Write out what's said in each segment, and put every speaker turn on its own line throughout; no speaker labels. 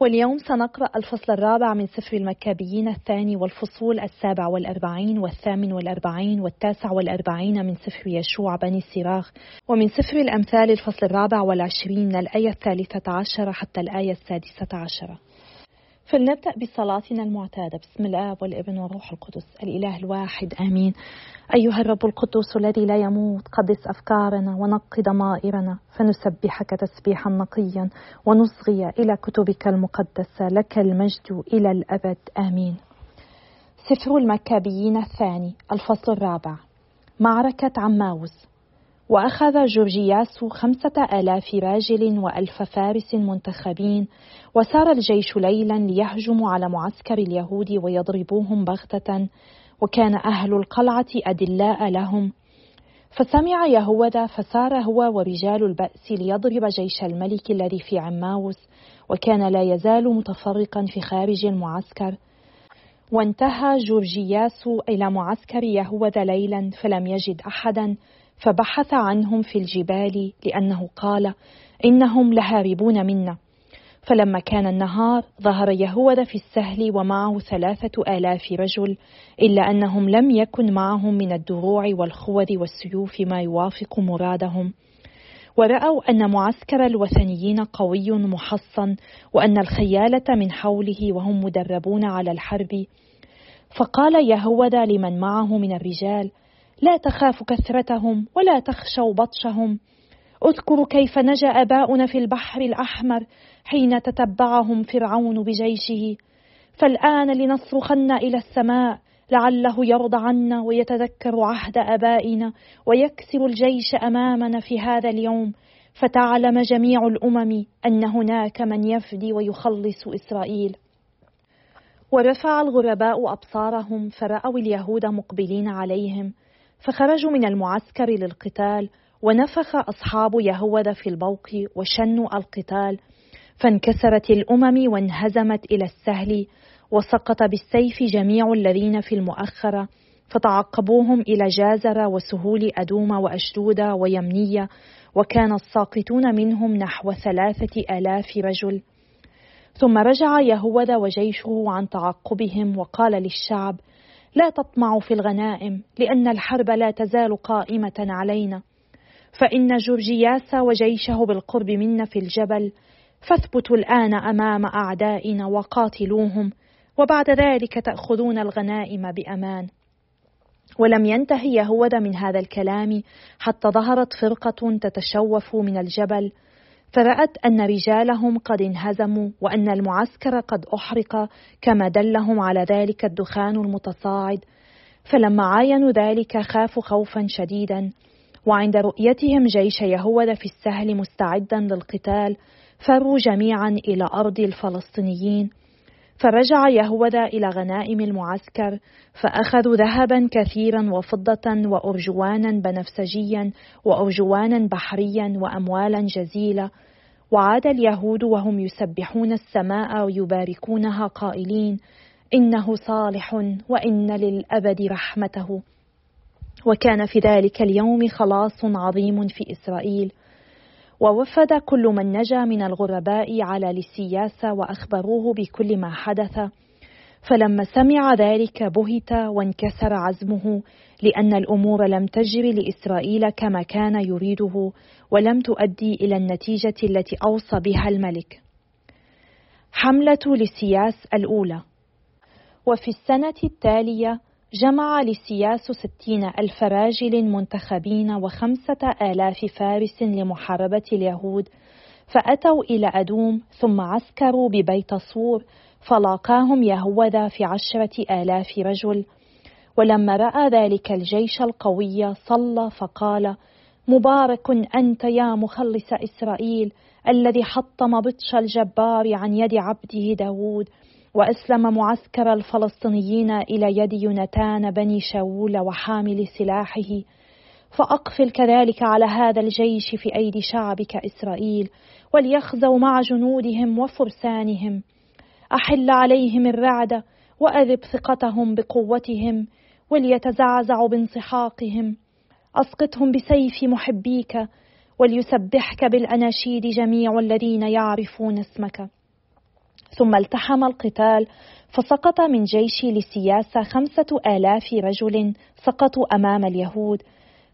واليوم سنقرأ الفصل الرابع من سفر المكابيين الثاني والفصول السابع والأربعين والثامن والأربعين والتاسع والأربعين من سفر يشوع بني سراخ ومن سفر الأمثال الفصل الرابع والعشرين من الآية الثالثة عشرة حتى الآية السادسة عشرة فلنبدأ بصلاتنا المعتادة. بسم الآب والابن والروح القدس. الإله الواحد آمين. أيها الرب القدوس الذي لا يموت قدس أفكارنا ونقي ضمائرنا فنسبحك تسبيحا نقيا ونصغي إلى كتبك المقدسة لك المجد إلى الأبد آمين. سفر المكابيين الثاني الفصل الرابع. معركة عماوس. وأخذ جورجياس خمسة آلاف راجل وألف فارس منتخبين وسار الجيش ليلا ليهجموا على معسكر اليهود ويضربوهم بغتة وكان أهل القلعة أدلاء لهم. فسمع يهوذا فسار هو ورجال البأس ليضرب جيش الملك الذي في عماوس وكان لا يزال متفرقا في خارج المعسكر. وانتهى جورجياس إلى معسكر يهوذا ليلا فلم يجد أحدا. فبحث عنهم في الجبال لأنه قال إنهم لهاربون منا. فلما كان النهار ظهر يهوذا في السهل ومعه ثلاثة آلاف رجل إلا أنهم لم يكن معهم من الدروع والخوذ والسيوف ما يوافق مرادهم. ورأوا أن معسكر الوثنيين قوي محصن وأن الخيالة من حوله وهم مدربون على الحرب. فقال يهوذا لمن معه من الرجال لا تخاف كثرتهم ولا تخشوا بطشهم. اذكروا كيف نجا آباؤنا في البحر الأحمر حين تتبعهم فرعون بجيشه. فالآن لنصرخن إلى السماء لعله يرضى عنا ويتذكر عهد آبائنا ويكسر الجيش أمامنا في هذا اليوم. فتعلم جميع الأمم أن هناك من يفدي ويخلص إسرائيل. ورفع الغرباء أبصارهم فرأوا اليهود مقبلين عليهم. فخرجوا من المعسكر للقتال ونفخ أصحاب يهوذا في البوق وشنوا القتال فانكسرت الأمم وانهزمت إلى السهل وسقط بالسيف جميع الذين في المؤخرة فتعقبوهم إلى جازر وسهول أدوم وأشدود ويمنية وكان الساقطون منهم نحو ثلاثة آلاف رجل. ثم رجع يهوذا وجيشه عن تعقبهم وقال للشعب لا تطمعوا في الغنائم لأن الحرب لا تزال قائمة علينا. فإن جورجياس وجيشه بالقرب منا في الجبل فاثبتوا الآن أمام أعدائنا وقاتلوهم وبعد ذلك تأخذون الغنائم بأمان. ولم ينتهي يهوذا من هذا الكلام حتى ظهرت فرقة تتشوف من الجبل فرأت أن رجالهم قد انهزموا وأن المعسكر قد أحرق كما دلهم على ذلك الدخان المتصاعد. فلما عاينوا ذلك خافوا خوفا شديدا وعند رؤيتهم جيش يهوذا في السهل مستعدا للقتال فروا جميعا إلى أرض الفلسطينيين. فرجع يهوذا إلى غنائم المعسكر فأخذوا ذهبا كثيرا وفضة وأرجوانا بنفسجيا وأرجوانا بحريا وأموالا جزيلة. وعاد اليهود وهم يسبحون السماء ويباركونها قائلين إنه صالح وإن للأبد رحمته. وكان في ذلك اليوم خلاص عظيم في إسرائيل. ووفد كل من نجا من الغرباء على لسياس وأخبروه بكل ما حدث. فلما سمع ذلك بهت وانكسر عزمه لأن الأمور لم تجر لإسرائيل كما كان يريده ولم تؤدي إلى النتيجة التي أوصى بها الملك. حملة لسياس الأولى. وفي السنة التالية جمع لسياس ستين ألف راجل منتخبين وخمسة آلاف فارس لمحاربة اليهود فأتوا إلى أدوم ثم عسكروا ببيت صور فلاقاهم يهوذا في عشرة آلاف رجل. ولما رأى ذلك الجيش القوي صلى فقال مبارك أنت يا مخلص إسرائيل الذي حطم بطش الجبار عن يد عبده داود وأسلم معسكر الفلسطينيين إلى يد يونتان بني شاول وحامل سلاحه. فأقفل كذلك على هذا الجيش في أيدي شعبك إسرائيل وليخزوا مع جنودهم وفرسانهم. أحل عليهم الرعد وأذب ثقتهم بقوتهم وليتزعزعوا بانسحاقهم أسقطهم بسيف محبيك وليسبحك بالأناشيد جميع الذين يعرفون اسمك. ثم التحم القتال فسقط من جيش لسياسة خمسة آلاف رجل سقطوا أمام اليهود.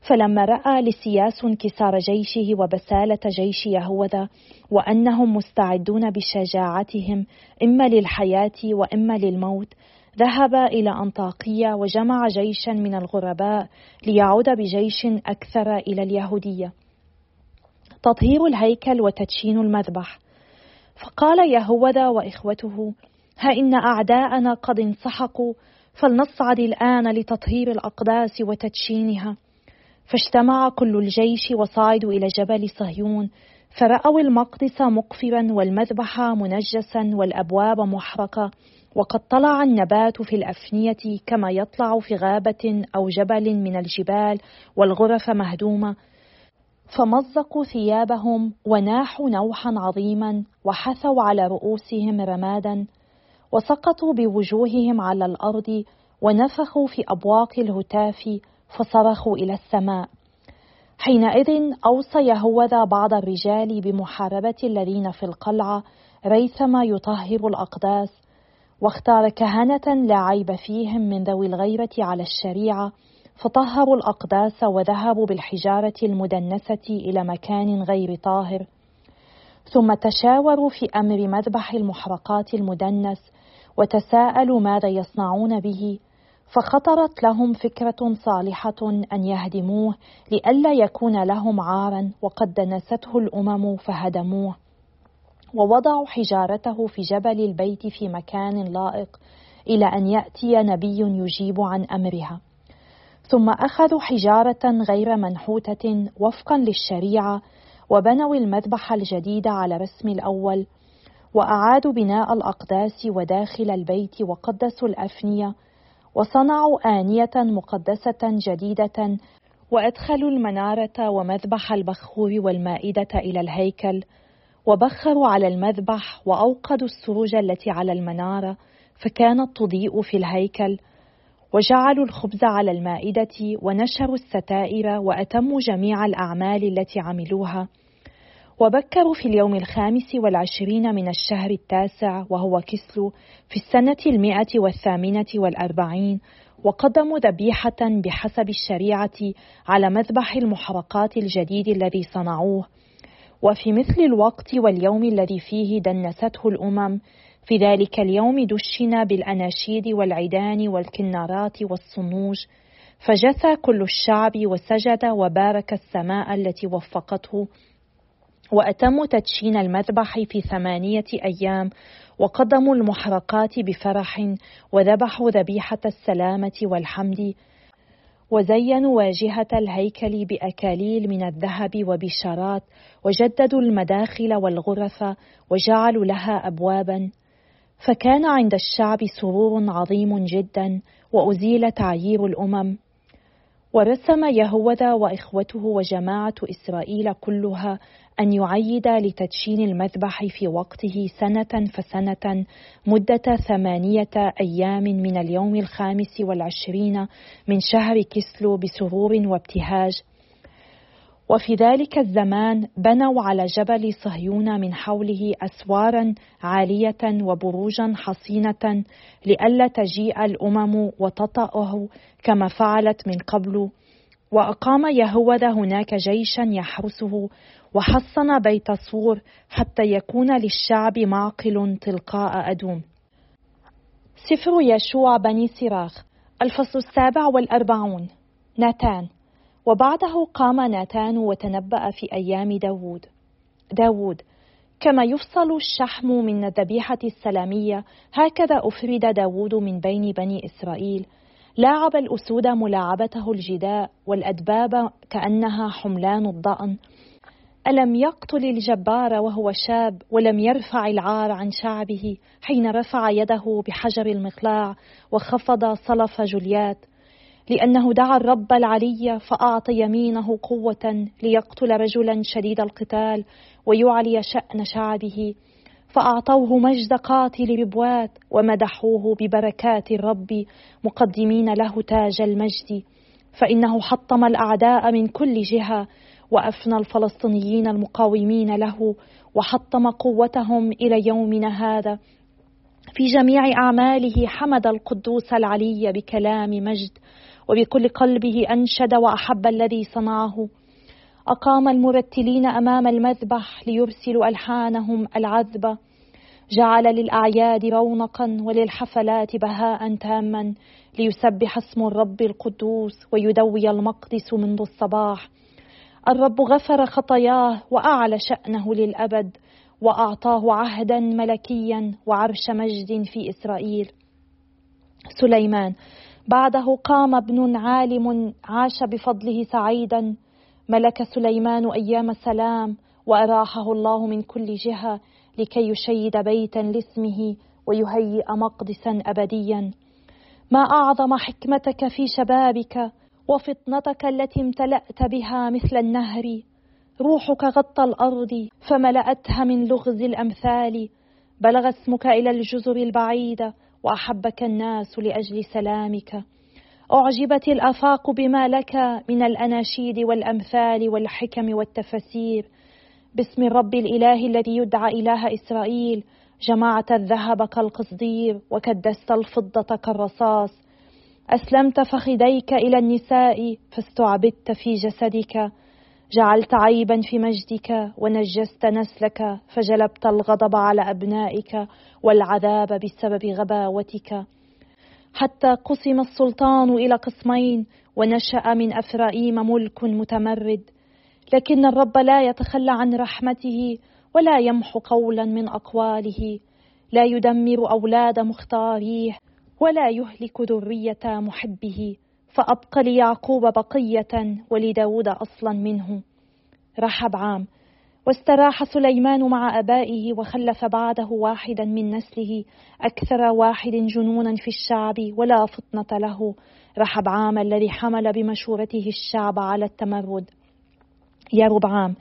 فلما رأى لسياس انكسار جيشه وبسالة جيش يهوذا وأنهم مستعدون بشجاعتهم إما للحياة وإما للموت ذهب إلى أنطاقية وجمع جيشا من الغرباء ليعود بجيش أكثر إلى اليهودية. تطهير الهيكل وتدشين المذبح. فقال يهوذا وإخوته ها إن أعداءنا قد انسحقوا فلنصعد الآن لتطهير الأقداس وتدشينها. فاجتمع كل الجيش وصعدوا إلى جبل صهيون فرأوا المقدس مقفرا والمذبح منجسا والأبواب محرقة وقد طلع النبات في الأفنية كما يطلع في غابة أو جبل من الجبال والغرف مهدومة. فمزقوا ثيابهم وناحوا نوحا عظيما وحثوا على رؤوسهم رمادا وسقطوا بوجوههم على الأرض ونفخوا في أبواق الهتاف فصرخوا إلى السماء. حينئذ أوصى يهوذا بعض الرجال بمحاربة الذين في القلعة ريثما يطهر الأقداس واختار كهنة لا عيب فيهم من ذوي الغيره على الشريعة فطهروا الأقداس وذهبوا بالحجارة المدنسة إلى مكان غير طاهر. ثم تشاوروا في أمر مذبح المحرقات المدنس وتساءلوا ماذا يصنعون به فخطرت لهم فكرة صالحة أن يهدموه لئلا يكون لهم عارا وقد دنسته الأمم فهدموه. ووضعوا حجارته في جبل البيت في مكان لائق إلى أن يأتي نبي يجيب عن أمرها. ثم أخذوا حجارة غير منحوتة وفقا للشريعة وبنوا المذبح الجديد على رسم الأول وأعادوا بناء الأقداس وداخل البيت وقدسوا الأفنية وصنعوا آنية مقدسة جديدة وأدخلوا المنارة ومذبح البخور والمائدة إلى الهيكل وبخروا على المذبح وأوقدوا السروج التي على المنارة فكانت تضيء في الهيكل. وجعلوا الخبز على المائدة ونشروا الستائر وأتموا جميع الأعمال التي عملوها. وبكروا في اليوم الخامس والعشرين من الشهر التاسع وهو كسلو في السنة المائة والثامنة والأربعين وقدموا ذبيحة بحسب الشريعة على مذبح المحرقات الجديد الذي صنعوه. وفي مثل الوقت واليوم الذي فيه دنسته الأمم في ذلك اليوم دشنا بالأناشيد والعيدان والكنارات والصنوج فجثى كل الشعب وسجد وبارك السماء التي وفقته وأتموا تدشين المذبح في ثمانية أيام وقدموا المحرقات بفرح وذبحوا ذبيحة السلامة والحمد وزينوا واجهة الهيكل بأكاليل من الذهب وبشارات وجددوا المداخل والغرف وجعلوا لها أبوابا. فكان عند الشعب سرور عظيم جدا وأزيل تعيير الأمم. ورسم يهوذا وإخوته وجماعة إسرائيل كلها أن يعيد لتدشين المذبح في وقته سنة فسنة مدة ثمانية أيام من اليوم الخامس والعشرين من شهر كسلو بسرور وابتهاج. وفي ذلك الزمان بنوا على جبل صهيون من حوله أسوارا عالية وبروجا حصينة لئلا تجيء الأمم وتطأه كما فعلت من قبل. وأقام يهوذا هناك جيشا يحرسه وحصن بيت صور حتى يكون للشعب معقل تلقاء أدوم. سفر يشوع بني سراخ الفصل السابع والأربعون. ناتان. وبعده قام ناتان وتنبأ في أيام داود. داود كما يفصل الشحم من الذبيحة السلامية هكذا أفرد داود من بين بني إسرائيل. لاعب الأسود ملاعبته الجداء والأدباب كأنها حملان الضأن. ألم يقتل الجبار وهو شاب ولم يرفع العار عن شعبه حين رفع يده بحجر المقلاع وخفض صلف جليات لأنه دعا الرب العلي فأعطى يمينه قوة ليقتل رجلا شديد القتال ويعلي شأن شعبه. فأعطوه مجد قاتل ربوات ومدحوه ببركات الرب مقدمين له تاج المجد. فإنه حطم الأعداء من كل جهة وأفنى الفلسطينيين المقاومين له وحطم قوتهم إلى يومنا هذا. في جميع أعماله حمد القدوس العلي بكلام مجد. وبكل قلبه أنشد وأحب الذي صنعه. أقام المرتلين أمام المذبح ليرسلوا ألحانهم العذبة. جعل للأعياد رونقا وللحفلات بهاء تاما. ليسبح اسم الرب القدوس ويدوي المقدس منذ الصباح. الرب غفر خطاياه وأعلى شأنه للأبد وأعطاه عهدا ملكيا وعرش مجد في إسرائيل. سليمان بعده قام ابن عالم عاش بفضله سعيدا ملك سليمان أيام سلام وأراحه الله من كل جهة لكي يشيد بيتا لاسمه ويهيئ مقدسا أبديا. ما أعظم حكمتك في شبابك وفطنتك التي امتلأت بها مثل النهر. روحك غطى الأرض فملأتها من لغز الأمثال. بلغ اسمك إلى الجزر البعيده وأحبك الناس لأجل سلامك. أعجبت الأفاق بما لك من الأناشيد والأمثال والحكم والتفاسير باسم الرب الإله الذي يدعى إله إسرائيل جمعت الذهب كالقصدير وكدست الفضة كالرصاص. أسلمت فخذيك إلى النساء فاستعبدت في جسدك. جعلت عيبا في مجدك ونجست نسلك فجلبت الغضب على أبنائك والعذاب بسبب غباوتك. حتى قسم السلطان إلى قسمين ونشأ من أفرائيم ملك متمرد. لكن الرب لا يتخلى عن رحمته ولا يمحو قولا من أقواله. لا يدمر أولاد مختاريه ولا يهلك ذرية محبه. فأبقى ليعقوب بقية ولداود أصلا منه. رحب عام. واستراح سليمان مع أبائه وخلف بعده واحدا من نسله. أكثر واحد جنونا في الشعب ولا فطنة له. رحبعام الذي حمل بمشورته الشعب على التمرد. يربعام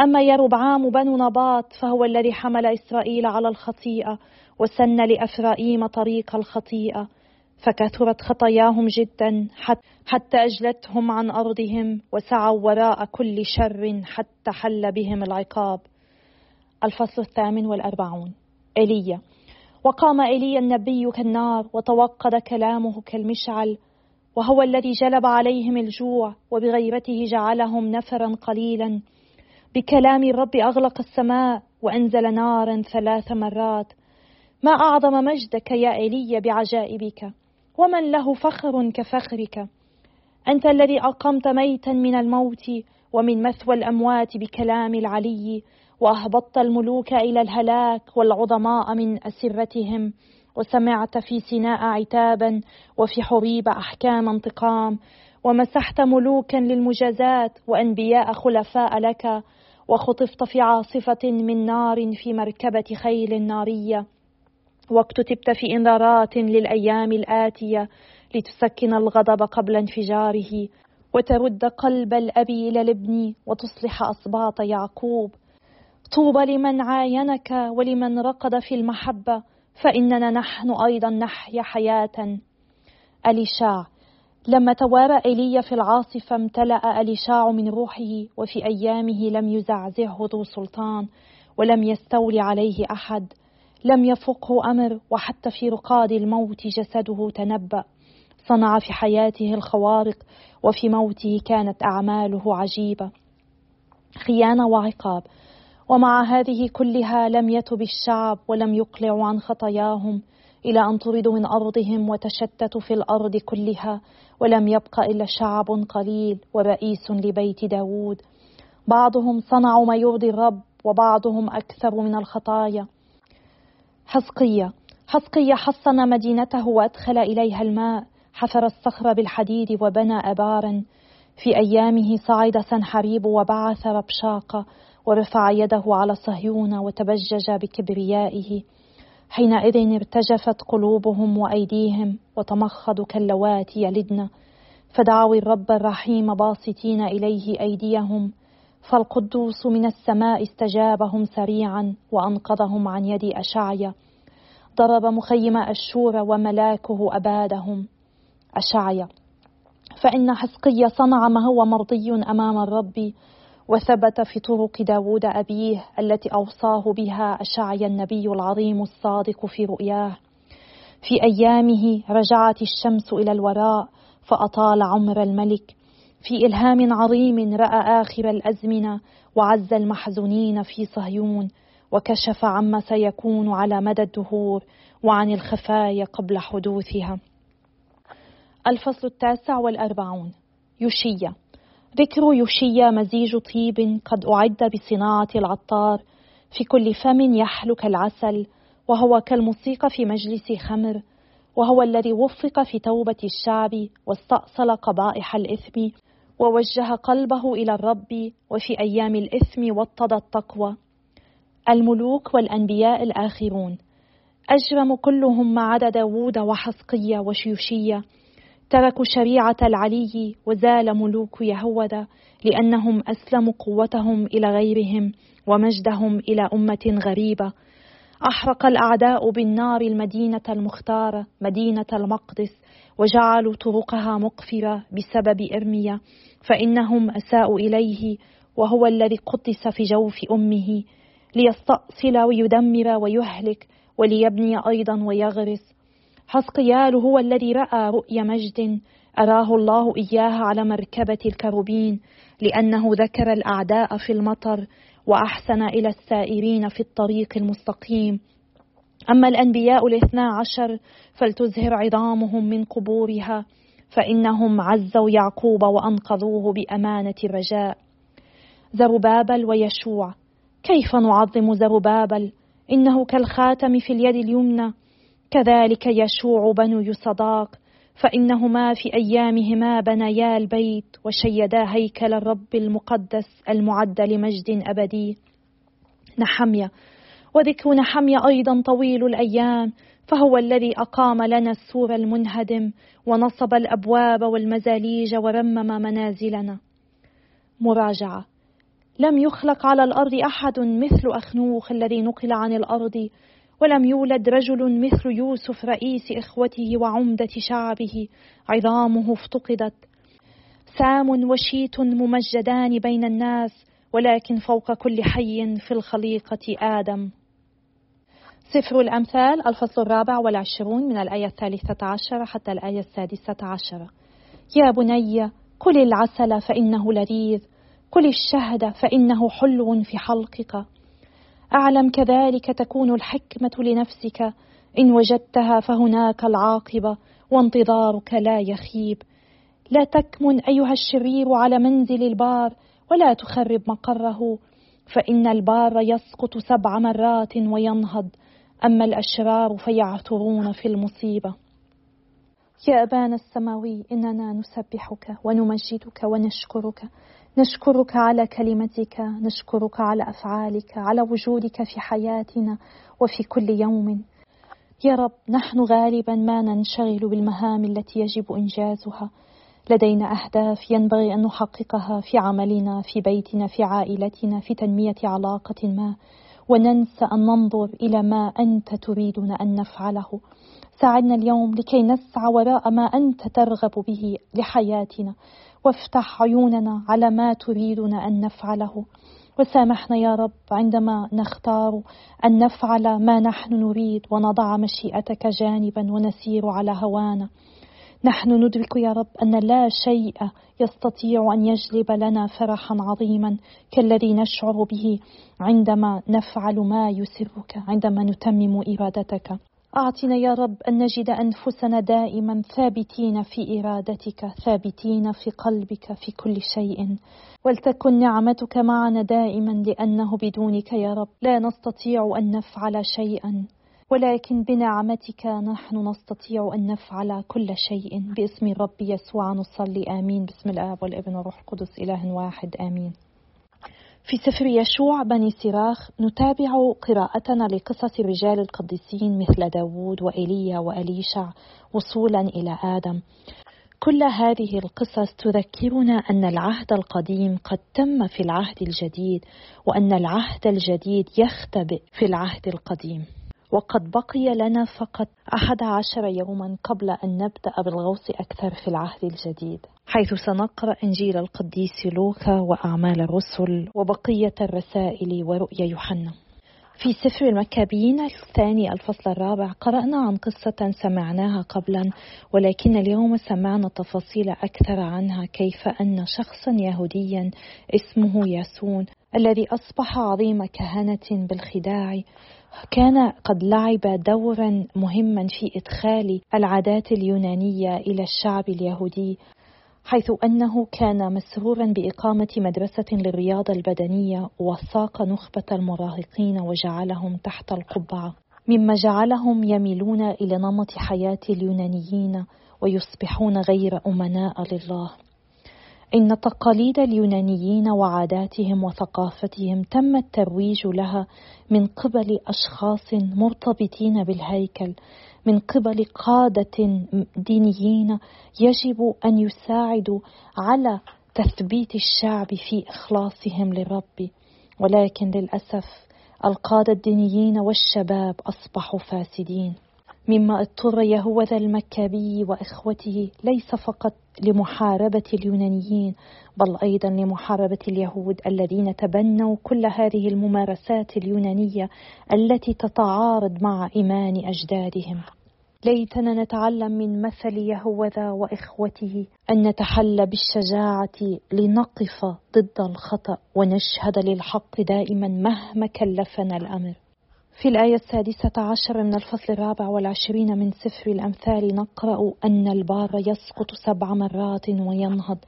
أما يربعام بنو نباط فهو الذي حمل إسرائيل على الخطيئة وسن لإفرائيم طريق الخطيئة. فكثرت خطاياهم جدا حتى أجلتهم عن أرضهم وسعوا وراء كل شر حتى حل بهم العقاب. الفصل الثامن والأربعون. إيليا. وقام إيليا النبي كالنار وتوقد كلامه كالمشعل وهو الذي جلب عليهم الجوع وبغيرته جعلهم نفرا قليلا. بكلام الرب أغلق السماء وأنزل نارا ثلاث مرات. ما أعظم مجدك يا إيليا بعجائبك؟ ومن له فخر كفخرك. أنت الذي اقمت ميتا من الموت ومن مثوى الأموات بكلام العلي وأهبطت الملوك إلى الهلاك والعظماء من أسرتهم وسمعت في سيناء عتابا وفي حريب أحكام انتقام ومسحت ملوكا للمجازات وأنبياء خلفاء لك وخطفت في عاصفة من نار في مركبة خيل نارية. واكتتبت في إنذارات للأيام الآتية لتسكن الغضب قبل انفجاره وترد قلب الاب إلى الابن وتصلح اسباط يعقوب. طوبى لمن عاينك ولمن رقد في المحبة فإننا نحن أيضا نحيا حياة. أليشاع لما توارى إيليا في العاصفة امتلأ أليشاع من روحه وفي أيامه لم يزعزعه ذو سلطان ولم يستولي عليه أحد. لم يفقه أمر وحتى في رقاد الموت جسده تنبأ. صنع في حياته الخوارق وفي موته كانت أعماله عجيبة. خيانة وعقاب. ومع هذه كلها لم يتب الشعب ولم يقلعوا عن خطاياهم إلى أن طردوا من أرضهم وتشتتوا في الأرض كلها ولم يبق إلا شعب قليل ورئيس لبيت داود. بعضهم صنعوا ما يرضي الرب وبعضهم أكثر من الخطايا. حزقية حزقية حصن مدينته وأدخل إليها الماء. حفر الصخر بالحديد وبنى أبارا. في أيامه صعد سنحريب وبعث ربشاق ورفع يده على صهيون وتبجج بكبريائه. حينئذ ارتجفت قلوبهم وأيديهم وتمخضوا كاللواتي يلدن فدعوا الرب الرحيم باسطين إليه أيديهم. فالقدوس من السماء استجابهم سريعا وأنقذهم عن يد أشعيا. ضرب مخيم أشور وملاكه أبادهم. أشعيا. فإن حسقي صنع ما هو مرضي أمام الرب وثبت في طرق داود أبيه التي أوصاه بها أشعيا النبي العظيم الصادق في رؤياه. في أيامه رجعت الشمس إلى الوراء فأطال عمر الملك. في إلهام عظيم رأى آخر الأزمنة وعز المحزونين في صهيون وكشف عما سيكون على مدى الدهور وعن الخفايا قبل حدوثها. الفصل التاسع والأربعون. يوشيا. ذكر يوشيا مزيج طيب قد أعد بصناعة العطار في كل فم يحلو كالعسل وهو كالموسيقى في مجلس خمر وهو الذي وفق في توبة الشعب واستأصل قبائح الإثم. ووجه قلبه إلى الرب وفي أيام الإثم وطد التقوى. الملوك والأنبياء الآخرون. أجرم كلهم ما عدا داوود وحسقية وشيوشية. تركوا شريعة العلي وزال ملوك يهوذا لأنهم أسلموا قوتهم إلى غيرهم ومجدهم إلى أمة غريبة. أحرق الأعداء بالنار المدينة المختارة مدينة المقدس. وجعلوا طرقها مقفرة بسبب إرميا فإنهم أساءوا إليه وهو الذي قدس في جوف أمه ليستأصل ويدمر ويهلك وليبني أيضا ويغرس. حسقيال هو الذي رأى رؤيا مجد أراه الله إياها على مركبة الكروبين لأنه ذكر الأعداء في المطر وأحسن إلى السائرين في الطريق المستقيم. أما الأنبياء الاثنا عشر فلتزهر عظامهم من قبورها فإنهم عزوا يعقوب وأنقذوه بأمانة الرجاء. زربابل ويشوع كيف نعظم زربابل؟ إنه كالخاتم في اليد اليمنى كذلك يشوع بنو يصداق فإنهما في أيامهما بنيا البيت وشيدا هيكل الرب المقدس المعد لمجد أبدي. نحمية. وذكر نحمية أيضا طويل الأيام فهو الذي أقام لنا السور المنهدم ونصب الأبواب والمزاليج ورمم منازلنا. مراجعة. لم يخلق على الأرض أحد مثل أخنوخ الذي نقل عن الأرض ولم يولد رجل مثل يوسف رئيس إخوته وعمدة شعبه. عظامه افتقدت. سام وشيت ممجدان بين الناس ولكن فوق كل حي في الخليقة آدم. سفر الأمثال الفصل الرابع والعشرون من الآية الثالثة عشر حتى الآية السادسة عشر. يا بني كل العسل فإنه لذيذ. كل الشهد فإنه حلو في حلقك. أعلم كذلك تكون الحكمة لنفسك. إن وجدتها فهناك العاقبة وانتظارك لا يخيب. لا تكمن أيها الشرير على منزل البار. ولا تخرب مقره فإن البار يسقط سبع مرات وينهض أما الأشرار فيعثرون في المصيبة. يا أبانا السماوي إننا نسبحك ونمجدك ونشكرك. نشكرك على كلمتك نشكرك على أفعالك على وجودك في حياتنا وفي كل يوم. يا رب نحن غالبا ما ننشغل بالمهام التي يجب إنجازها. لدينا أهداف ينبغي أن نحققها في عملنا في بيتنا في عائلتنا في تنمية علاقة ما. وننسى أن ننظر إلى ما أنت تريدنا أن نفعله. ساعدنا اليوم لكي نسعى وراء ما أنت ترغب به لحياتنا. وافتح عيوننا على ما تريدنا أن نفعله. وسامحنا يا رب عندما نختار أن نفعل ما نحن نريد ونضع مشيئتك جانبا ونسير على هوانا. نحن ندرك يا رب أن لا شيء يستطيع أن يجلب لنا فرحا عظيما كالذي نشعر به عندما نفعل ما يسرك عندما نتمم إرادتك. أعطنا يا رب أن نجد أنفسنا دائما ثابتين في إرادتك ثابتين في قلبك في كل شيء. ولتكن نعمتك معنا دائما لأنه بدونك يا رب لا نستطيع أن نفعل شيئا. ولكن بنعمتك نحن نستطيع أن نفعل كل شيء باسم الرب يسوع. نصلي آمين. باسم الآب والابن والروح القدس إله واحد آمين. في سفر يشوع بني سراخ نتابع قراءتنا لقصص الرجال القديسين مثل داوود وإيليا وأليشع وصولا إلى آدم. كل هذه القصص تذكرنا أن العهد القديم قد تم في العهد الجديد وأن العهد الجديد يختبئ في العهد القديم. وقد بقي لنا فقط أحد عشر يوما قبل أن نبدأ بالغوص أكثر في العهد الجديد حيث سنقرأ إنجيل القديس لوكا وأعمال الرسل وبقية الرسائل ورؤيا يوحنا. في سفر المكابين الثاني الفصل الرابع قرأنا عن قصة سمعناها قبلا ولكن اليوم سمعنا تفاصيل أكثر عنها كيف أن شخصا يهوديا اسمه ياسون الذي أصبح عظيم كهنة بالخداع كان قد لعب دورا مهما في إدخال العادات اليونانية إلى الشعب اليهودي حيث أنه كان مسرورا بإقامة مدرسة للرياضة البدنية وساق نخبة المراهقين وجعلهم تحت القبعة مما جعلهم يميلون إلى نمط حياة اليونانيين ويصبحون غير أمناء لله. إن تقاليد اليونانيين وعاداتهم وثقافتهم تم الترويج لها من قبل أشخاص مرتبطين بالهيكل من قبل قادة دينيين يجب أن يساعدوا على تثبيت الشعب في إخلاصهم للرب. ولكن للأسف القادة الدينيين والشباب أصبحوا فاسدين. مما اضطر يهوذا المكابي وإخوته ليس فقط لمحاربة اليونانيين بل أيضا لمحاربة اليهود الذين تبنوا كل هذه الممارسات اليونانية التي تتعارض مع إيمان أجدادهم. ليتنا نتعلم من مثل يهوذا وإخوته أن نتحلى بالشجاعة لنقف ضد الخطأ ونشهد للحق دائما مهما كلفنا الأمر. في الآية السادسة عشر من الفصل الرابع والعشرين من سفر الأمثال نقرأ أن البار يسقط سبع مرات وينهض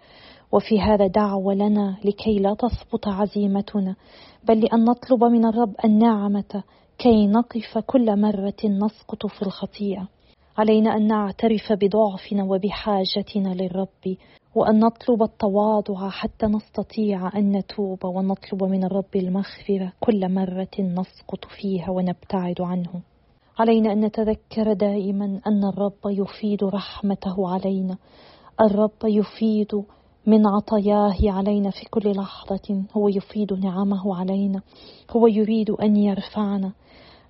وفي هذا دعوة لنا لكي لا تثبط عزيمتنا بل لأن نطلب من الرب النعمة كي نقف كل مرة نسقط في الخطيئة. علينا أن نعترف بضعفنا وبحاجتنا للرب. وأن نطلب التواضع حتى نستطيع أن نتوب ونطلب من الرب المغفرة كل مرة نسقط فيها ونبتعد عنه. علينا أن نتذكر دائما أن الرب يفيد رحمته علينا، الرب يفيد من عطاياه علينا في كل لحظة، هو يفيد نعمه علينا، هو يريد أن يرفعنا.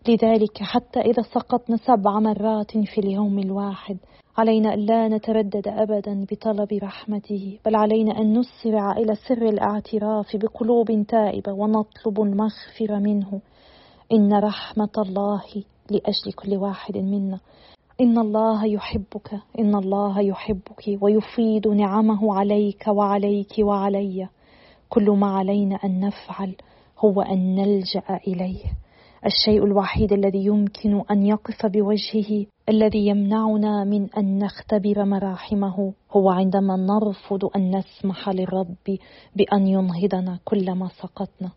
لذلك حتى إذا سقطنا سبع مرات في اليوم الواحد علينا ألا نتردد أبدا بطلب رحمته بل علينا أن نسرع إلى سر الاعتراف بقلوب تائبة ونطلب المغفرة منه. إن رحمة الله لأجل كل واحد منا. إن الله يحبك إن الله يحبك ويفيد نعمه عليك وعليك وعلي. كل ما علينا أن نفعل هو أن نلجأ إليه. الشيء الوحيد الذي يمكن أن يقف بوجهه الذي يمنعنا من أن نختبر مراحمه. هو عندما نرفض أن نسمح للرب بأن ينهضنا كلما سقطنا.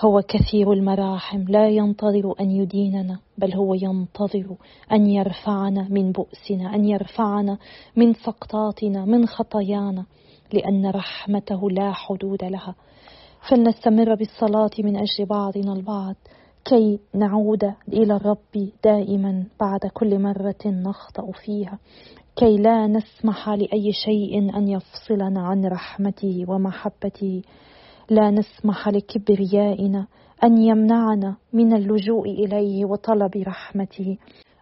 هو كثير المراحم لا ينتظر أن يديننا بل هو ينتظر أن يرفعنا من بؤسنا أن يرفعنا من سقطاتنا من خطايانا لأن رحمته لا حدود لها. فلنستمر بالصلاة من أجل بعضنا البعض. كي نعود إلى الرب دائما بعد كل مرة نخطأ فيها. كي لا نسمح لأي شيء أن يفصلنا عن رحمته ومحبته لا نسمح لكبريائنا أن يمنعنا من اللجوء إليه وطلب رحمته.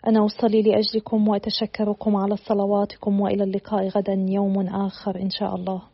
أنا أصلي لأجلكم وأتشكركم على صلواتكم وإلى اللقاء غدا يوم آخر إن شاء الله.